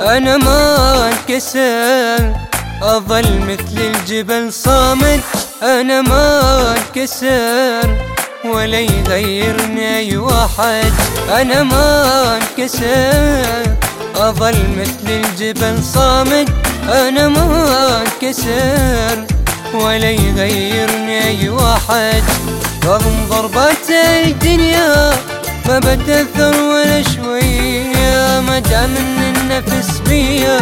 أنا ما أنكسر أظل مثل الجبل صامد. أنا ما أنكسر ولا يغيرني أي واحد. أنا ما أنكسر أظل مثل الجبل صامد. أنا ما أنكسر ولا يغيرني أي واحد. رغم ضربات الدنيا ما بتأثر ولا شوية ما دام ان النفس بيا.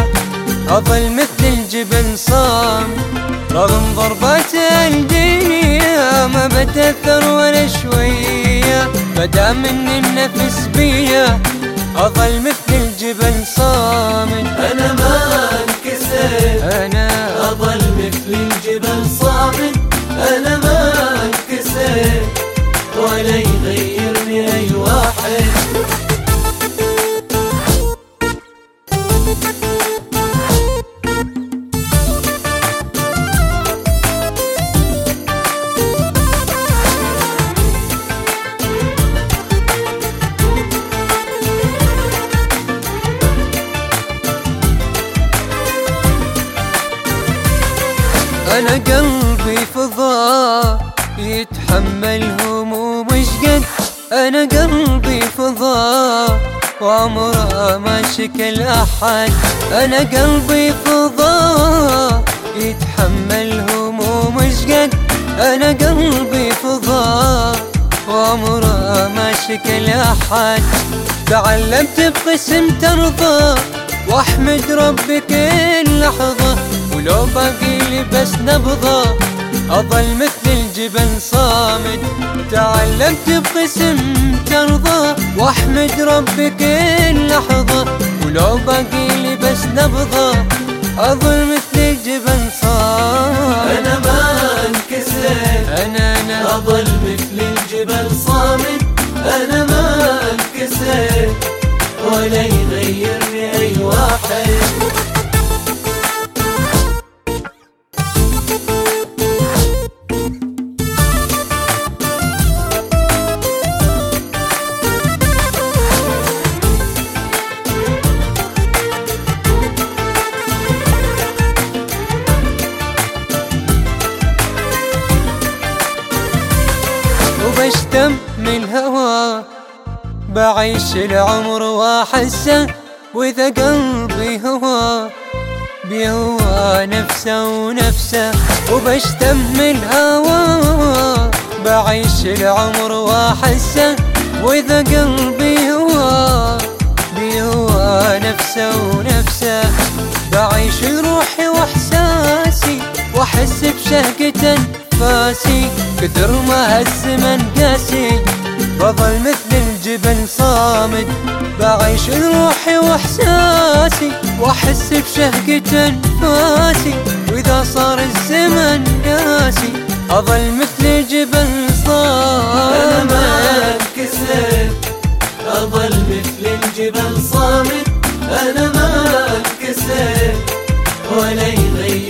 أظل مثل الجبل صام. رغم ضربات الدنيا ما بتأثر ولا شوية. ما دام ان النفس بيا. أظل مثل الجبل صامد أنا قلبي فضاء يتحمل هموم قد؟ أنا قلبي فضاء وعمره ما شكل أحد. أنا قلبي فضاء يتحمل هموم قد؟ أنا قلبي فضاء وعمره ما شكل أحد. تعلمت بقسم ترضى واحمد ربي كل لحظة ولو باقي بس نبضة أظل مثل الجبل صامد. تعلمت بقسم ترضى وأحمد ربي كل لحظة ولو باقي لي بس نبضة أظل مثل الجبل صامد. أنا ما انكسر أنا أنا أظل مثل الجبل صامد. أنا ما انكسر ولا وبشتم من الهوى بعيش العمر وأحسه وإذا قلبي هوى. بيهوى نفسه ونفسه وبشتم من الهوى بعيش العمر وأحسه وإذا قلبي هوى. بيهوى نفسه ونفسه. بعيش روحي وإحساسي وأحس بشهقة انفاسي كثر ما هالزمن قاسي بظل مثل الجبل صامد. بعيش روحي وإحساسي وأحس بشهقة انفاسي وإذا صار الزمن قاسي أظل مثل الجبل أنا ما صامد أنكسر أظل مثل الجبل صامد. أنا ما أنكسر ولا يغير